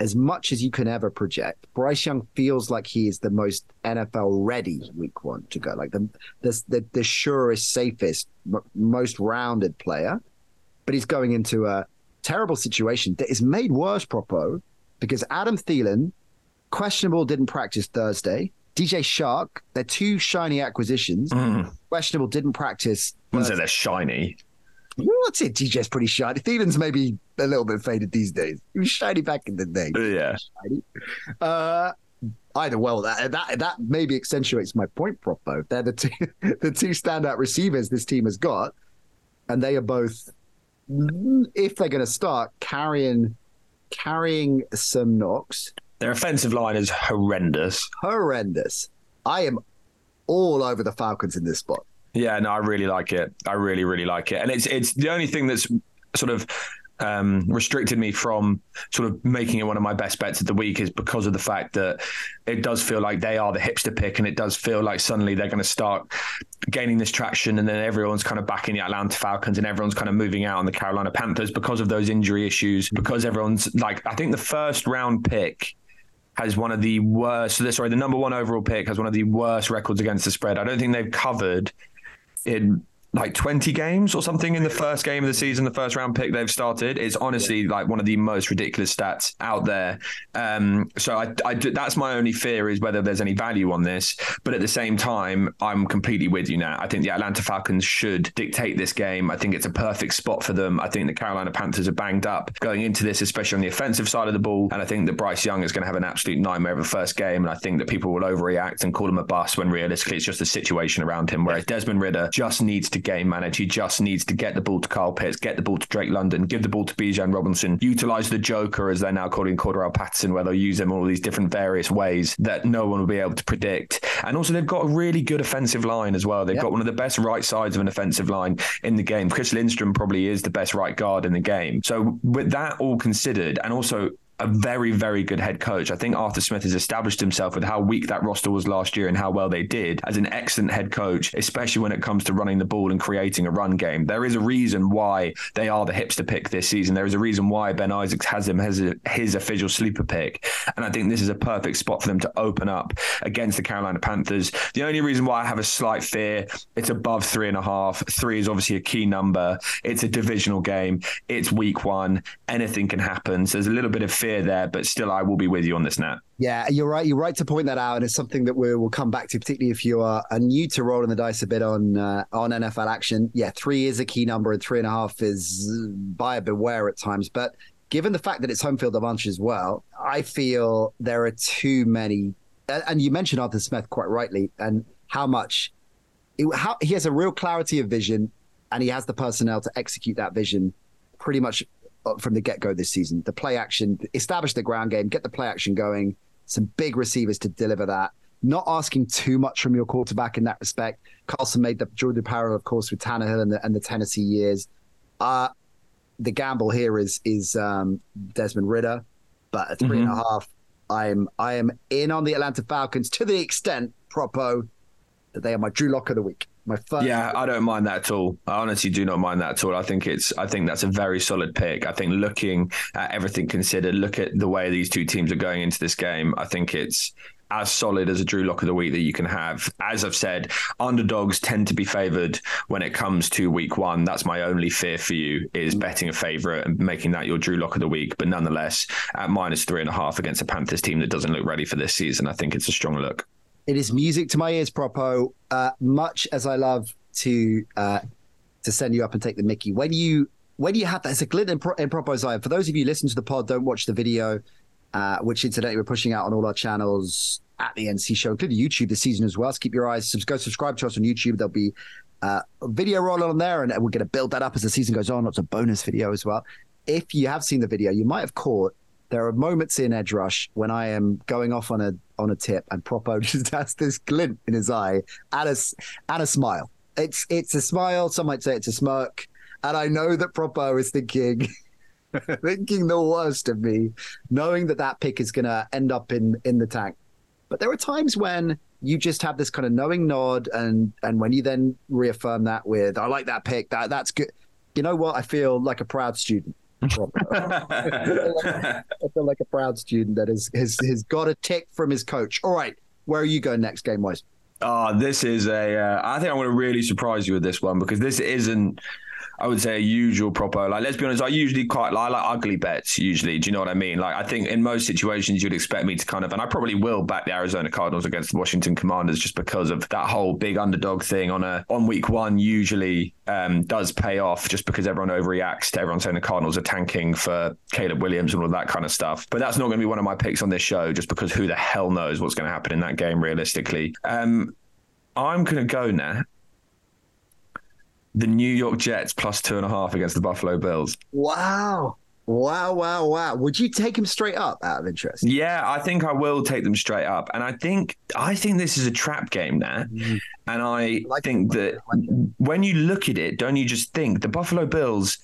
as much as you can ever project, Bryce Young feels like he is the most NFL ready week one to go, like the the the, surest, safest, m- most rounded player. But he's going into a terrible situation that is made worse, Prop O, because Adam Thielen, questionable, didn't practice Thursday. DJ Chark, they're two shiny acquisitions. Mm. Questionable, didn't practice. I wouldn't say they're shiny. What's it? DJ's pretty shiny. Thielen's maybe a little bit faded these days. He was shiny back in the day. Yeah. Uh, either well, that that that maybe accentuates my point, Prop O. They're the two the two standout receivers this team has got, and they are both, if they're going to start carrying carrying some knocks. Their offensive line is horrendous. Horrendous. I am all over the Falcons in this spot. Yeah, no, I really like it. I really, really like it. And it's it's the only thing that's sort of um, restricted me from sort of making it one of my best bets of the week is because of the fact that it does feel like they are the hipster pick, and it does feel like suddenly they're going to start gaining this traction, and then everyone's kind of backing the Atlanta Falcons, and everyone's kind of moving out on the Carolina Panthers because of those injury issues. Because everyone's like, I think the first round pick has one of the worst. Sorry, the number one overall pick has one of the worst records against the spread. I don't think they've covered in like 20 games or something in the first game of the season, the first round pick they've started. is honestly like one of the most ridiculous stats out there. Um, so I, I, that's my only fear is whether there's any value on this. But at the same time, I'm completely with you now. I think the Atlanta Falcons should dictate this game. I think it's a perfect spot for them. I think the Carolina Panthers are banged up going into this, especially on the offensive side of the ball. And I think that Bryce Young is going to have an absolute nightmare of a first game. And I think that people will overreact and call him a bust when realistically it's just a situation around him. Whereas Desmond Ridder just needs to game manage. He just needs to get the ball to Kyle Pitts, get the ball to Drake London, give the ball to Bijan Robinson, utilize the Joker as they're now calling Cordarrelle Patterson, where they'll use him all these different various ways that no one will be able to predict. And also, they've got a really good offensive line as well. They've yep. got one of the best right sides of an offensive line in the game. Chris Lindstrom probably is the best right guard in the game. So, with that all considered, and also a very, very good head coach. I think Arthur Smith has established himself with how weak that roster was last year and how well they did as an excellent head coach, especially when it comes to running the ball and creating a run game. There is a reason why they are the hipster pick this season. There is a reason why Ben Isaacs has him as his official sleeper pick. And I think this is a perfect spot for them to open up against the Carolina Panthers. The only reason why I have a slight fear, it's above three and a half. Three is obviously a key number. It's a divisional game. It's week one. Anything can happen. So there's a little bit of fear there, but still, I will be with you on this, Nat. Yeah, you're right. You're right to point that out, and it's something that we will come back to, particularly if you are, new to rolling the dice a bit on uh, on NFL action. Yeah, three is a key number, and three and a half is buyer beware at times. But given the fact that it's home field advantage as well, I feel there are too many. And you mentioned Arthur Smith quite rightly, and how much how, he has a real clarity of vision, and he has the personnel to execute that vision pretty much uh, from the get go this season. The play action, establish the ground game, get the play action going. Some big receivers to deliver that. Not asking too much from your quarterback in that respect. Carlson made the the parallel, of course, with Tannehill and the, and the Tennessee years. Uh, the gamble here is is um, Desmond Ridder, but at three mm-hmm. and a mm-hmm. half, I'm I am in on the Atlanta Falcons to the extent, Prop O, that they are my Drew Lock of the week. My first. Yeah, I don't mind that at all. I honestly do not mind that at all. I think it's. I think that's a very solid pick. I think looking at everything considered, look at the way these two teams are going into this game. I think it's as solid as a Drew Lock of the week that you can have. As I've said, underdogs tend to be favoured when it comes to week one. That's my only fear for you is mm. betting a favourite and making that your Drew Lock of the week. But nonetheless, at minus three and a half against a Panthers team that doesn't look ready for this season, I think it's a strong look. It is music to my ears, Prop O. Uh, much as I love to uh, to send you up and take the Mickey, when you when you have that, it's a glint in, Pro- in Prop O's eye. For those of you listen to the pod, don't watch the video, uh, which incidentally we're pushing out on all our channels at the NC Show, including YouTube this season as well. So keep your eyes, go subscribe to us on YouTube. There'll be uh, a video rolling on there, and we're going to build that up as the season goes on. Lots of bonus video as well. If you have seen the video, you might have caught there are moments in Edge Rush when I am going off on a on a tip and Prop O just has this glint in his eye and a, and a smile. It's it's a smile. Some might say it's a smirk. And I know that Prop O is thinking thinking the worst of me, knowing that that pick is going to end up in in the tank. But there are times when you just have this kind of knowing nod, and and when you then reaffirm that with "I like that pick," that that's good. You know what? I feel like a proud student. I, feel like, a proud student that has, has has got a tick from his coach. All right, where are you going next game wise? Oh, this is a. Uh, I think I'm going to really surprise you with this one because this isn't I would say a usual proper. Like, let's be honest, I usually quite I like ugly bets. Usually, do you know what I mean? Like, I think in most situations you'd expect me to kind of, and I probably will back the Arizona Cardinals against the Washington Commanders just because of that whole big underdog thing on a on week one. Usually um, does pay off just because everyone overreacts to everyone saying the Cardinals are tanking for Caleb Williams and all that kind of stuff. But that's not going to be one of my picks on this show, just because who the hell knows what's going to happen in that game realistically. Um, I'm going to go now the New York Jets plus two and a half against the Buffalo Bills. Wow. Wow, wow, wow. Would you take him straight up out of interest? Yeah, I think I will take them straight up. And I think I think this is a trap game there. Mm-hmm. And I, like think that like when you look at it, don't you just think the Buffalo Bills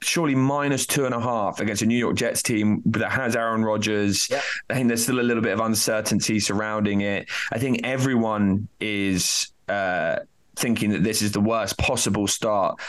surely minus two and a half against a New York Jets team that has Aaron Rodgers. Yep. I think there's still a little bit of uncertainty surrounding it. I think everyone is uh, thinking that this is the worst possible start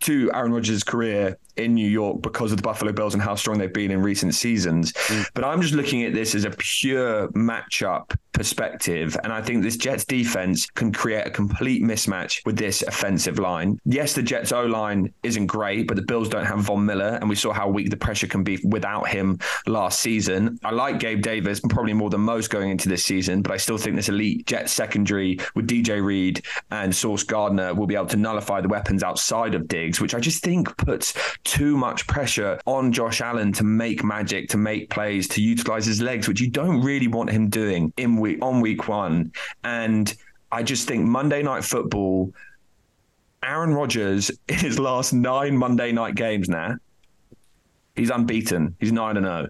to Aaron Rodgers' career in New York because of the Buffalo Bills and how strong they've been in recent seasons. Mm. But I'm just looking at this as a pure matchup perspective. And I think this Jets defense can create a complete mismatch with this offensive line. Yes, the Jets O line isn't great, but the Bills don't have Von Miller. And we saw how weak the pressure can be without him last season. I like Gabe Davis probably more than most going into this season, but I still think this elite Jets secondary with DJ Reed and Sauce Gardner will be able to nullify the weapons outside of Diggs, which I just think puts too much pressure on Josh Allen to make magic, to make plays, to utilize his legs, which you don't really want him doing in week on week one. And I just think Monday night football, Aaron Rodgers in his last nine Monday night games now, he's unbeaten. He's nine and zero.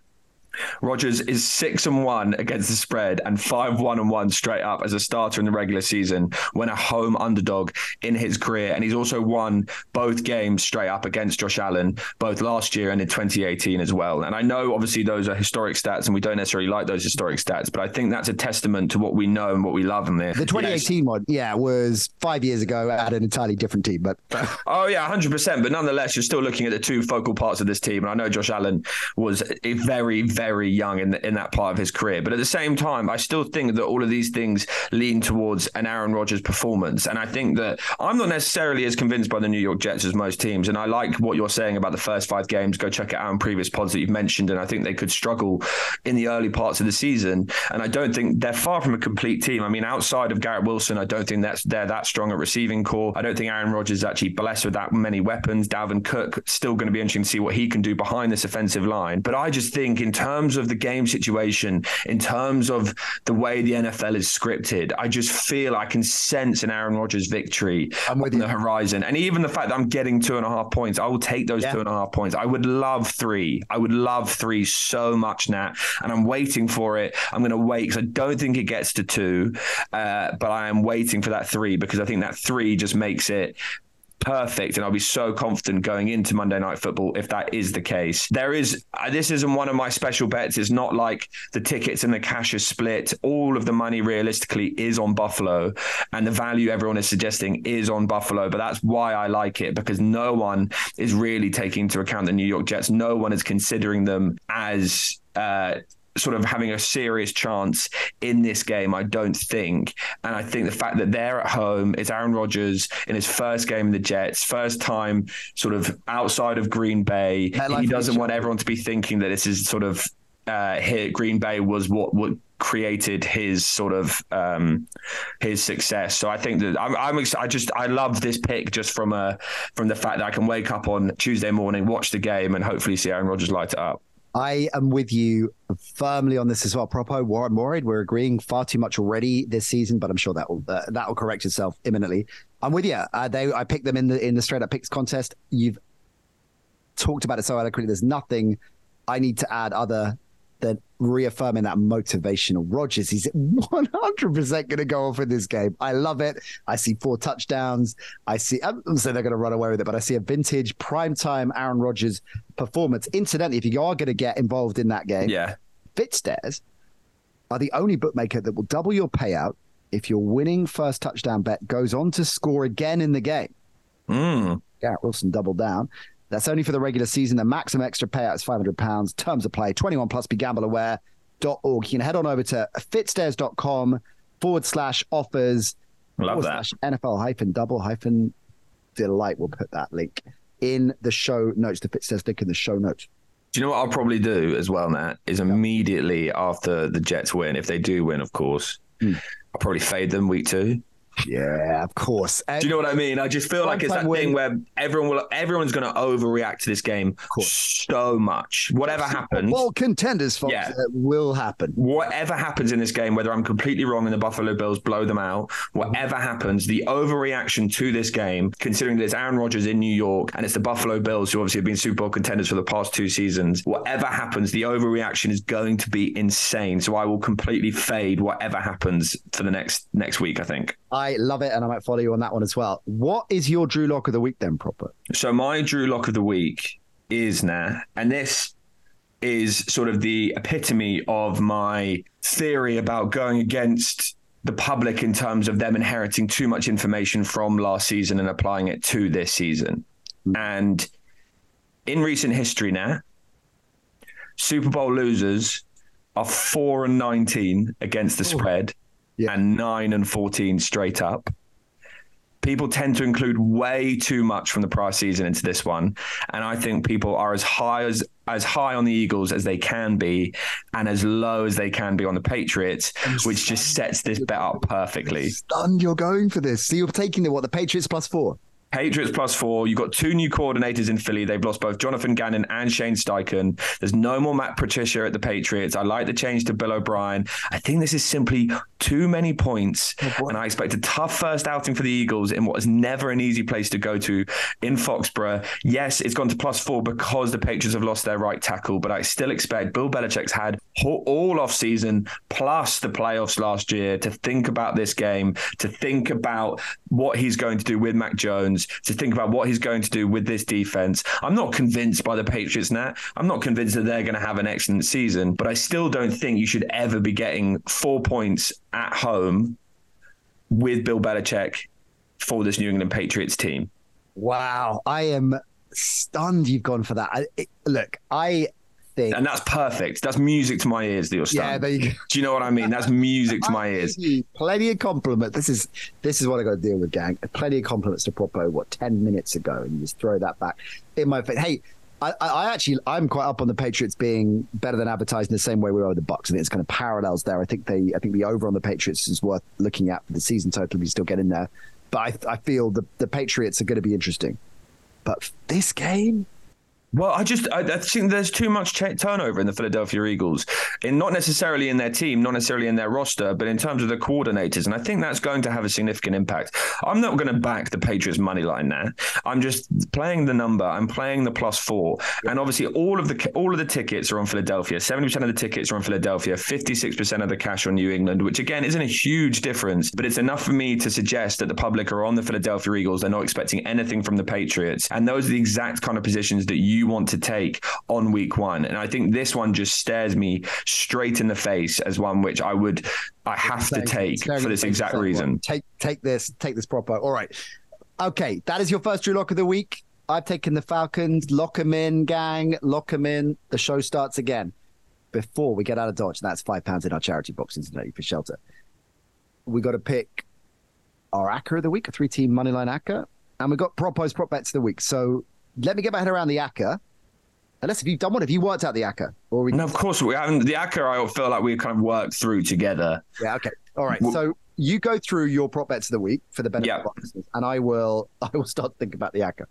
Rodgers is six and one against the spread and five one and one straight up as a starter in the regular season when a home underdog in his career. And he's also won both games straight up against Josh Allen, both last year and in 2018 as well. And I know obviously those are historic stats and we don't necessarily like those historic stats, but I think that's a testament to what we know and what we love in there. The 2018 yes. one, yeah, was five years ago at an entirely different team. But oh yeah, 100. percent But nonetheless, you're still looking at the two focal parts of this team. And I know Josh Allen was a very, very very young in the, in that part of his career. But at the same time, I still think that all of these things lean towards an Aaron Rodgers performance. And I think that I'm not necessarily as convinced by the New York Jets as most teams. And I like what you're saying about the first five games. Go check it out in previous pods that you've mentioned. And I think they could struggle in the early parts of the season. And I don't think they're far from a complete team. I mean, outside of Garrett Wilson, I don't think that's they're that strong at receiving corps. I don't think Aaron Rodgers is actually blessed with that many weapons. Dalvin Cook still going to be interesting to see what he can do behind this offensive line. But I just think in terms of the game situation, in terms of the way the NFL is scripted, I just feel I can sense an Aaron Rodgers victory on you. the horizon. And even the fact that I'm getting two and a half points, I will take those yeah. two and a half points. I would love three. I would love three so much, Nat. And I'm waiting for it. I'm going to wait because I don't think it gets to two, uh, but I am waiting for that three because I think that three just makes it perfect and I'll be so confident going into Monday Night Football if that is the case. There is uh, this isn't one of my special bets. It's not like the tickets and the cash is split. All of the money realistically is on Buffalo and the value everyone is suggesting is on Buffalo, but that's why I like it because no one is really taking into account the New York Jets. No one is considering them as uh, sort of having a serious chance in this game, I don't think. And I think the fact that they're at home, it's Aaron Rodgers in his first game in the Jets, first time sort of outside of Green Bay. He doesn't want everyone to be thinking that this is sort of uh, here, Green Bay was what what created his sort of um, his success. So I think that I'm, I'm I just I love this pick just from a from the fact that I can wake up on Tuesday morning, watch the game, and hopefully see Aaron Rodgers light it up. I am with you firmly on this as well. Prop O, I'm worried we're agreeing far too much already this season, but I'm sure that will uh, that will correct itself imminently. I'm with you. Uh, they I picked them in the in the straight up picks contest. You've talked about it so eloquently. There's nothing I need to add other reaffirming that motivational. Rodgers. he's 100% going to go off in this game. I love it. I see four touchdowns. I see, I'm saying they're going to run away with it, but I see a vintage primetime Aaron Rodgers performance. Incidentally, if you are going to get involved in that game, yeah, Fitzdares are the only bookmaker that will double your payout if your winning first touchdown bet goes on to score again in the game. Mm. Garrett Wilson doubled down. That's only for the regular season. The maximum extra payout is £500. Terms of play 21 plus be gamble aware.org. You can head on over to fitzdares.com forward slash offers. Love that. Slash NFL hyphen double hyphen delight. We'll put that link in the show notes, the Fitzdares link in the show notes. Do you know what I'll probably do as well, Nat? Is immediately after the Jets win, if they do win, of course, mm. I'll probably fade them week two. Yeah, of course. And Do you know what I mean? I just feel like it's that win. thing where everyone will, everyone's going to overreact to this game so much. Whatever happens, well, contenders, folks, yeah. Uh, will happen. Whatever happens in this game, whether I'm completely wrong and the Buffalo Bills blow them out, mm-hmm. whatever happens, the overreaction to this game, considering that it's Aaron Rodgers in New York and it's the Buffalo Bills who obviously have been Super Bowl contenders for the past two seasons. Whatever happens, the overreaction is going to be insane. So I will completely fade whatever happens for the next next week. I think. I love it, and I might follow you on that one as well. What is your Drew Lock of the week then, proper? So my Drew Lock of the week is now, and this is sort of the epitome of my theory about going against the public in terms of them inheriting too much information from last season and applying it to this season. Mm. And in recent history now, Super Bowl losers are 4 and 19 against the spread yeah. and nine and 14 straight up. People tend to include way too much from the prior season into this one, and I think people are as high as as high on the Eagles as they can be, and as low as they can be on the Patriots, I'm which just sets this bet up perfectly. Stunned, you're going for this. So you're taking the what the Patriots plus four. Patriots plus four. You've got two new coordinators in Philly. They've lost both Jonathan Gannon and Shane Steichen. There's no more Matt Patricia at the Patriots. I like the change to Bill O'Brien. I think this is simply too many points, oh and I expect a tough first outing for the Eagles in what is never an easy place to go to in Foxborough. Yes, it's gone to plus four because the Patriots have lost their right tackle, but I still expect Bill Belichick's had all off season plus the playoffs last year to think about this game, to think about what he's going to do with Mac Jones, to think about what he's going to do with this defense. I'm not convinced by the Patriots now. I'm not convinced that they're going to have an excellent season, but I still don't think you should ever be getting four points at home with Bill Belichick for this New England Patriots team. Wow, I am stunned you've gone for that. I, it, look, I think. And that's perfect. That's music to my ears that you're stunned. Yeah, there you go. Do you know what I mean? That's music to my ears. Plenty of compliments. This is this is what I got to deal with, gang. Plenty of compliments to Prop O, what, 10 minutes ago, and you just throw that back in my face. Hey, I, I, actually I'm quite up on the Patriots being better than advertised in the same way we are with the Bucs. I think it's kind of parallels there. I think they I think the over on the Patriots is worth looking at for the season total. If we still get in there, but I, I feel the the Patriots are going to be interesting. But this game, well, I just I, I, think there's too much ch- turnover in the Philadelphia Eagles, in not necessarily in their team, not necessarily in their roster, but in terms of the coordinators, and I think that's going to have a significant impact. I'm not going to back the Patriots money line now. I'm just playing the number. I'm playing the plus four, and obviously all of the all of the tickets are on Philadelphia. Seventy percent of the tickets are on Philadelphia. Fifty six percent of the cash on New England, which again isn't a huge difference, but it's enough for me to suggest that the public are on the Philadelphia Eagles. They're not expecting anything from the Patriots, and those are the exact kind of positions that you want to take on week one. And I think this one just stares me straight in the face as one which I would I have to take for this exact reason. Take take this, take this proper. All right. Okay, that is your first Drew Lock of the week. I've taken the Falcons. Lock them in, gang. Lock them in. The show starts again. Before we get out of Dodge, And that's five pounds in our charity box today for shelter. We got to pick our ACCA of the week, a three team moneyline ACCA. And we got Prop O's prop bets of the week. So let me get my head around the ACCA. Unless if you've done one, have you worked out the ACCA? Or we... No, of course we haven't. The ACCA, I feel like we've kind of worked through together. Yeah. Okay. All right. Well, so you go through your prop bets of the week for the benefit yeah. of listeners, and I will I will start thinking about the ACCA.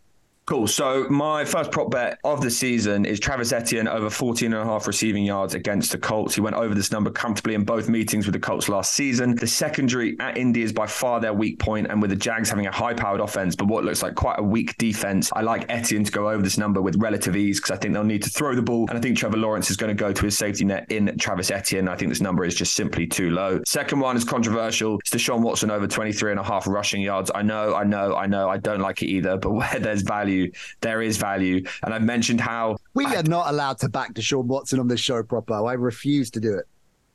Cool. So my first prop bet of the season is Travis Etienne over 14 and a half receiving yards against the Colts. He went over this number comfortably in both meetings with the Colts last season. The secondary at Indy is by far their weak point, and with the Jags having a high-powered offense, but what looks like quite a weak defense, I like Etienne to go over this number with relative ease because I think they'll need to throw the ball, and I think Trevor Lawrence is going to go to his safety net in Travis Etienne. I think this number is just simply too low. Second one is controversial. It's Deshaun Watson over 23 and a half rushing yards. I know, I know, I know. I don't like it either, but where there's value, there is value. And I've mentioned how we I, are not allowed to back Deshaun Watson on this show proper. I refuse to do it.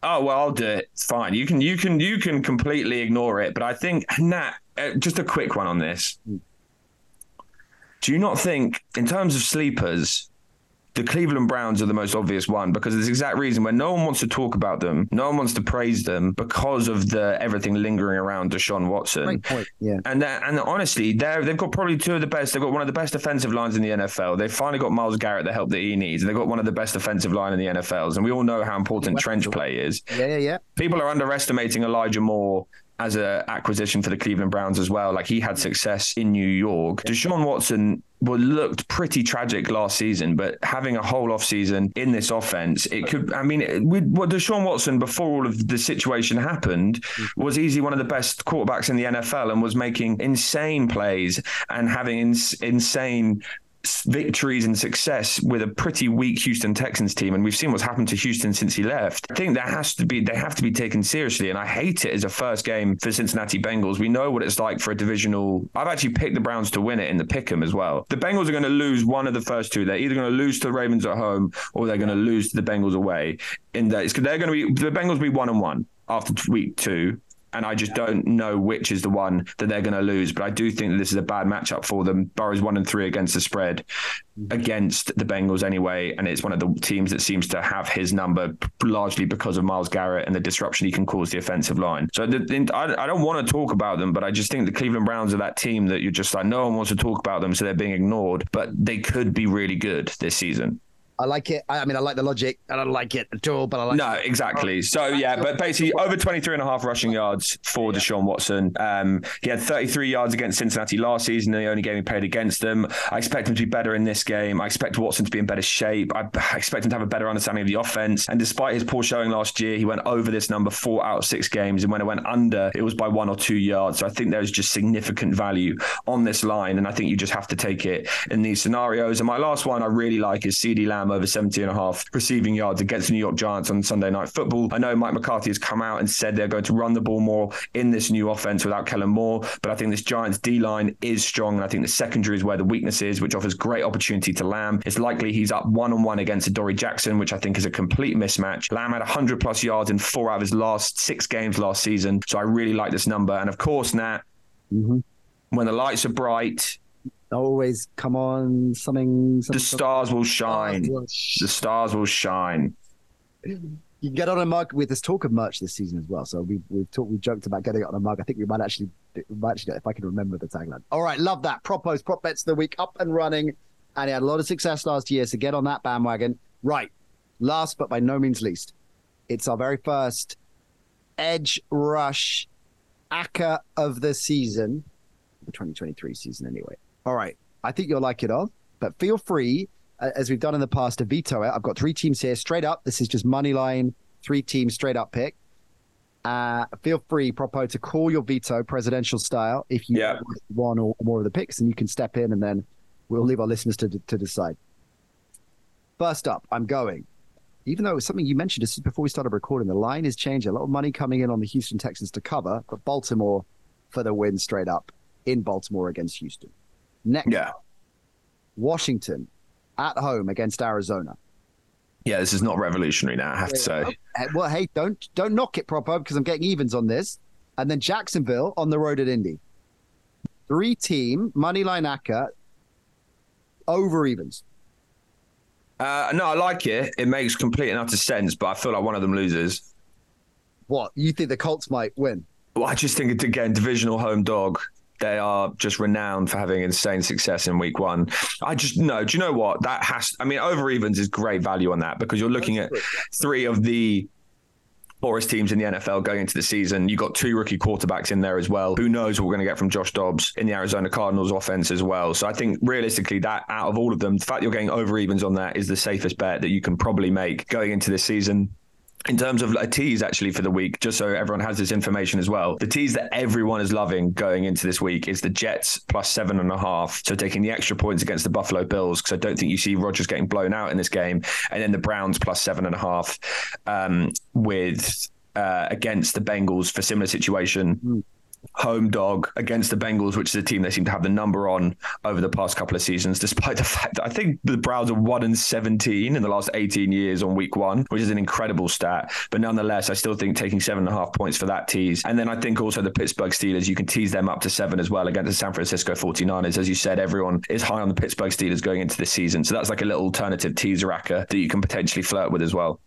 Oh well, I'll do it. It's fine. You can you can you can completely ignore it. But I think Nat, uh, just a quick one on this. Hmm. Do you not think, in terms of sleepers, the Cleveland Browns are the most obvious one because it's the exact reason when no one wants to talk about them, no one wants to praise them because of the everything lingering around Deshaun Watson. Yeah. And and honestly, they they've got probably two of the best. They've got one of the best defensive lines in the NFL. They've finally got Myles Garrett the help that he needs. and They've got one of the best defensive line in the NFLs. And we all know how important trench play is. Yeah, yeah, yeah. People are underestimating Elijah Moore as an acquisition for the Cleveland Browns as well. Like he had success in New York. Deshaun Watson well, looked pretty tragic last season, but having a whole off season in this offense, it could. I mean, with what Deshaun Watson before all of the situation happened mm-hmm. was easily one of the best quarterbacks in the NFL and was making insane plays and having ins- insane victories and success with a pretty weak Houston Texans team, and we've seen what's happened to Houston since he left. I think that has to be they have to be taken seriously, and I hate it as a first game for Cincinnati Bengals. We know what it's like for a divisional. I've actually picked the Browns to win it in the pick'em as well. The Bengals are going to lose one of the first two. They're either going to lose to the Ravens at home or they're going to lose to the Bengals away. In that, they're going to be the Bengals will be one and one after week two and I just don't know which is the one that they're going to lose. But I do think that this is a bad matchup for them. Burrow's one and three against the spread mm-hmm. against the Bengals anyway, and it's one of the teams that seems to have his number largely because of Myles Garrett and the disruption he can cause the offensive line. So the, I, I don't want to talk about them, but I just think the Cleveland Browns are that team that you're just like no one wants to talk about them, so they're being ignored. But they could be really good this season. I like it. I, mean, I like the logic. I don't like it at all, but I like No, exactly. So, yeah, but basically over 23 and a half rushing yards for Deshaun Watson. Um, he had 33 yards against Cincinnati last season, the only game he played against them. I expect him to be better in this game. I expect Watson to be in better shape. I expect him to have a better understanding of the offense. And despite his poor showing last year, he went over this number four out of six games. And when it went under, it was by one or two yards. So I think there's just significant value on this line. And I think you just have to take it in these scenarios. And my last one I really like is CeeDee Lamb over 70 and a half receiving yards against the New York Giants on Sunday Night Football. I know Mike McCarthy has come out and said they're going to run the ball more in this new offense without Kellen Moore, but I think this Giants D line is strong, and I think the secondary is where the weakness is, which offers great opportunity to Lamb. It's likely he's up one on one against Dory Jackson, which I think is a complete mismatch. Lamb had 100 plus yards in four out of his last six games last season, so I really like this number. And of course, Nat, mm-hmm. when the lights are bright, always come on something, something the stars will shine. the stars will shine. You can get on a mug with this talk of merch this season as well so we, we've talked we joked about getting it on a mug. I think we might actually we might actually if i can remember the tagline. All right love that. Propos prop bets of the week up and running. And he had a lot of success last year so get on that bandwagon. Right last but by no means least it's our very first edge rush ACCA of the season the 2023 season anyway all right. I think you'll like it all, but feel free, as we've done in the past, to veto it. I've got three teams here straight up. This is just money line, three teams straight up pick. Uh, feel free, Prop O, to call your veto presidential style if you yeah. want one or more of the picks, and you can step in, and then we'll leave our listeners to, to decide. First up, I'm going. Even though it was something you mentioned just before we started recording, the line is changing. A lot of money coming in on the Houston Texans to cover, but Baltimore for the win straight up in Baltimore against Houston. Next, yeah. Washington at home against Arizona. Yeah, this is not revolutionary now, I have to say. Well, hey, don't don't knock it proper because I'm getting evens on this. And then Jacksonville on the road at Indy. Three team, money line ACCA, over evens. Uh, no, I like it. It makes complete and utter sense, but I feel like one of them loses. What? You think the Colts might win? Well, I just think it's again divisional home dog. They are just renowned for having insane success in week one. I just know. Do you know what that has? I mean, over evens is great value on that because you're looking at three of the poorest teams in the NFL going into the season. You've got two rookie quarterbacks in there as well. Who knows what we're going to get from Josh Dobbs in the Arizona Cardinals offense as well. So I think realistically, that out of all of them, the fact you're getting over evens on that is the safest bet that you can probably make going into this season in terms of a tease actually for the week, just so everyone has this information as well. The tease that everyone is loving going into this week is the Jets plus seven and a half. So taking the extra points against the Buffalo Bills, because I don't think you see Rodgers getting blown out in this game. And then the Browns plus seven and a half um, with uh, against the Bengals for similar situation. Mm home dog against the Bengals, which is a team they seem to have the number on over the past couple of seasons, despite the fact that I think the Browns are 1 and 17 in the last 18 years on week one, which is an incredible stat. But nonetheless, I still think taking seven and a half points for that tease. And then I think also the Pittsburgh Steelers, you can tease them up to seven as well against the San Francisco 49ers. As you said, everyone is high on the Pittsburgh Steelers going into this season. So that's like a little alternative teaser racker that you can potentially flirt with as well.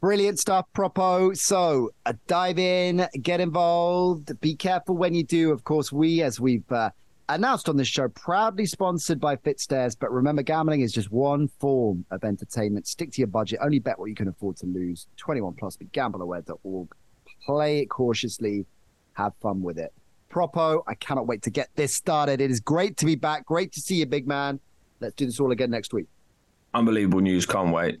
Brilliant stuff, Prop O. So uh, dive in, get involved. Be careful when you do. Of course, we, as we've uh, announced on this show, proudly sponsored by Fitzdares. But remember, gambling is just one form of entertainment. Stick to your budget. Only bet what you can afford to lose. 21 plus, but gambleaware.org. Play it cautiously. Have fun with it. Prop O, I cannot wait to get this started. It is great to be back. Great to see you, big man. Let's do this all again next week. Unbelievable news. Can't wait.